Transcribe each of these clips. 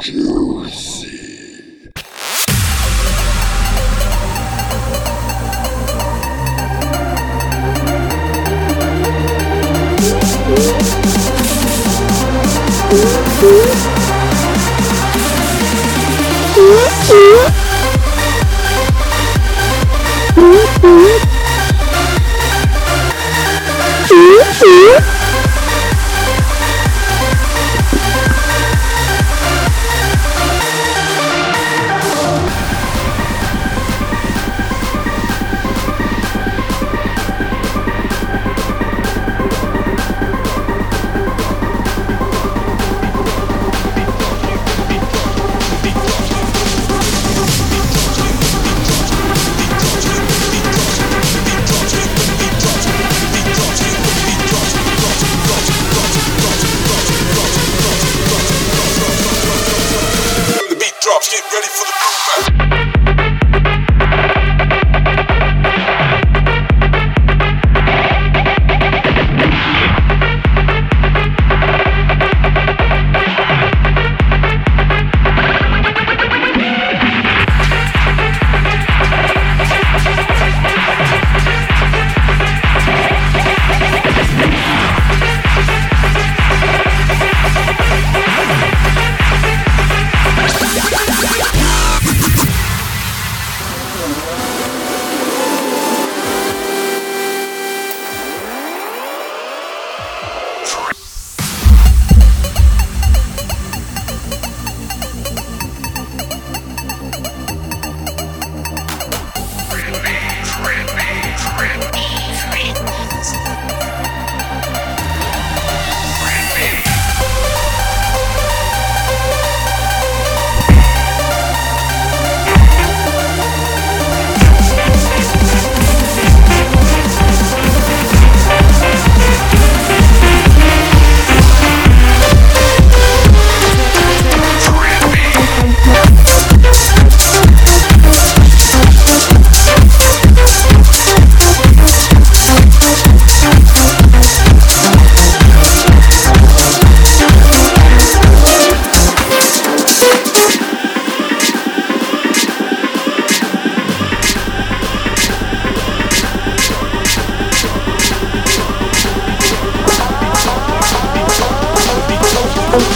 Jew. Get ready for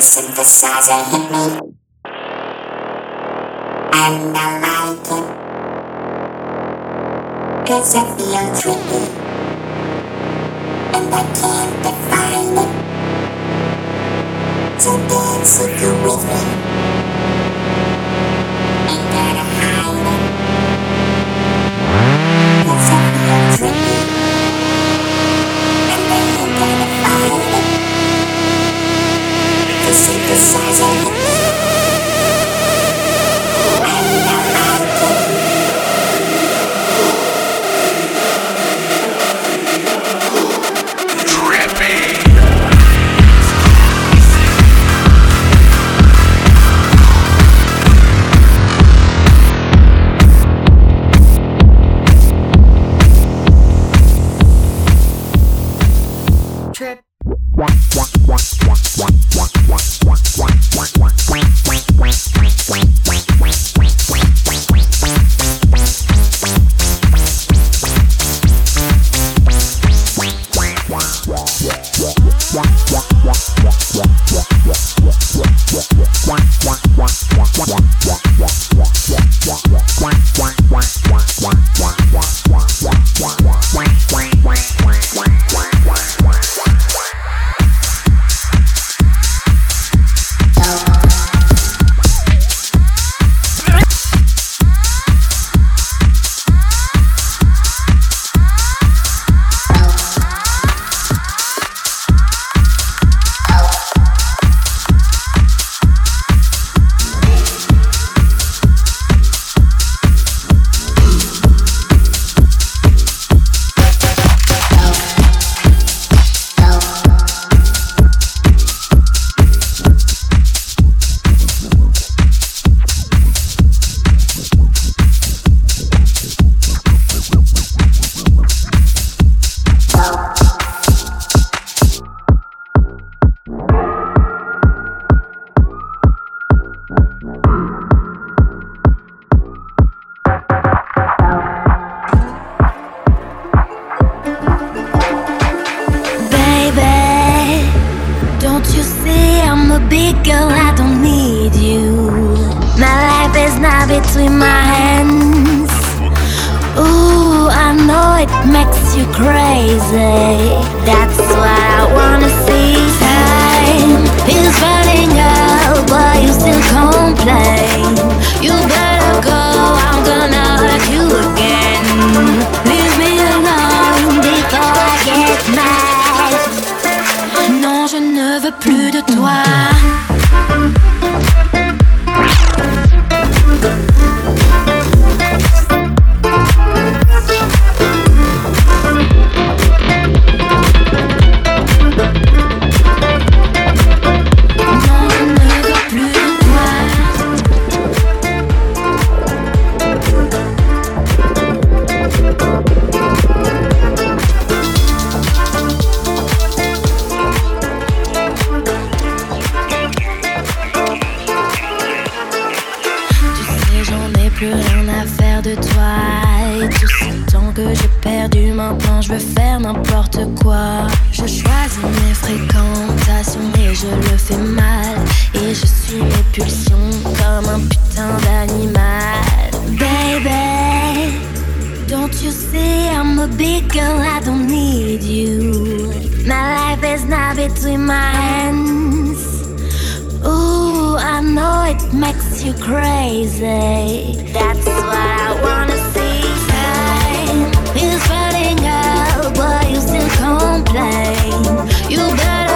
synthesizer hit me. And I like it. Cause I feel trippy. And I can't define it. So dance if you're with me. The synthesizer hit Baby girl, I don't need you. My life is now between my hands. Ooh, I know it makes you crazy. That's what I wanna see. Time is running out, but you still complain. You. better. pulsions comme un putain d'animal. Baby, don't you see I'm a big girl, I don't need you. My life is now between my hands. Ooh, I know it makes you crazy. That's why I wanna see time is running out, but you still complain. You better.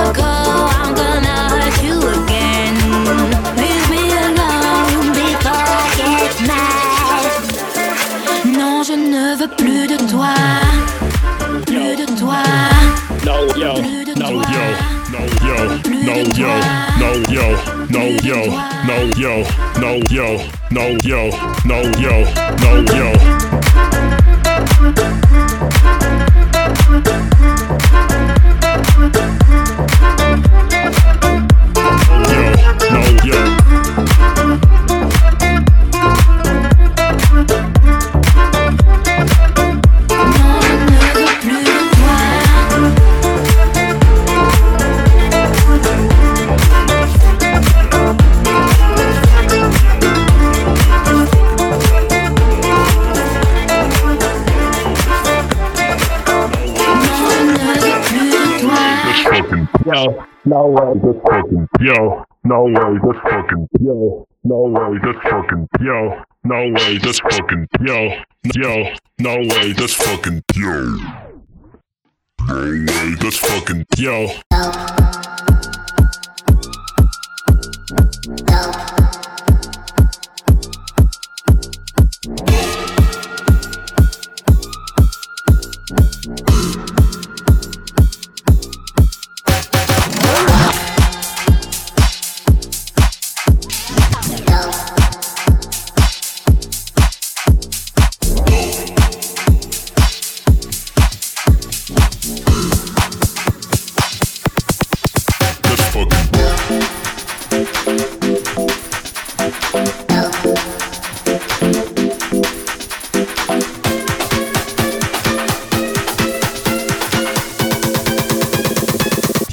no yo, no yo, no yo, no yo, no yo, no yo. fucking yo. No way, that's fucking yo. No way, that's fucking yo. No way, that's fucking yo. No way, that's fucking yo. Yo. No way, that's fucking yo. No way, that's fucking yo.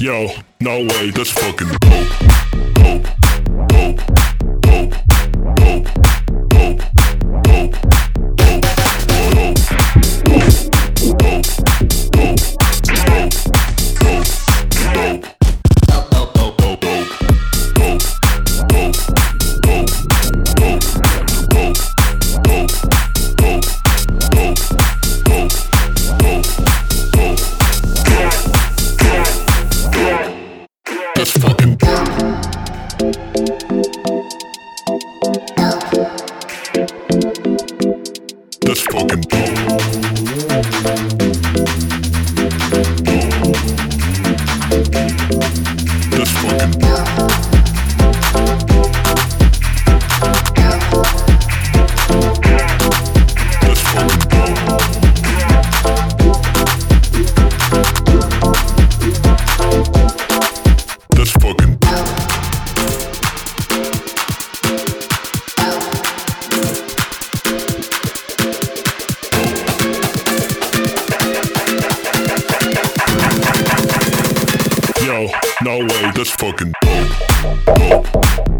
Yo, no way, that's fucking dope. no, no way, that's fucking dope, dope.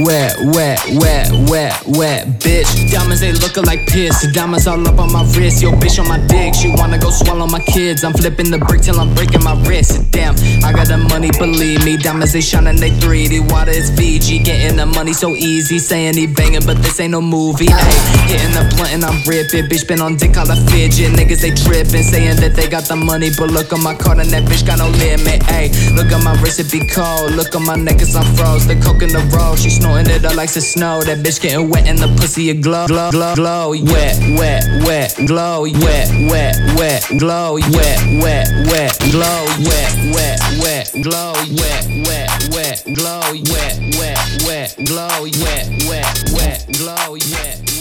wet, wet, wet, wet, wet, bitch. Diamonds they lookin' like piss. Diamonds all up on my wrist. Yo, bitch on my dick. She wanna go swallow my kids. I'm flipping the brick till I'm breaking my wrist. Damn, I got the money, believe me. Diamonds they shining, they 3D. Water is Fiji. Getting the money so easy. Saying he bangin', but this ain't no movie. Ayy, hitting the blunt and I'm ripping. Bitch been on dick, all I fidget. Niggas they trippin'. saying that they got the money, but look on my card and that bitch got no limit. Ayy, look at my wrist, it be cold. Look on my neck, cause I'm froze. The coke in the roll, she snorting it up like the snow. That bitch getting wet in the pussy a glow, glow, glow, glow. Wet, wet, wet, glow. Wet, wet, wet, glow. Wet, wet, wet, glow. Wet, wet, wet, glow. Wet, wet, wet, glow. Wet, wet, wet, glow. Wet, wet, wet, glow. Wet.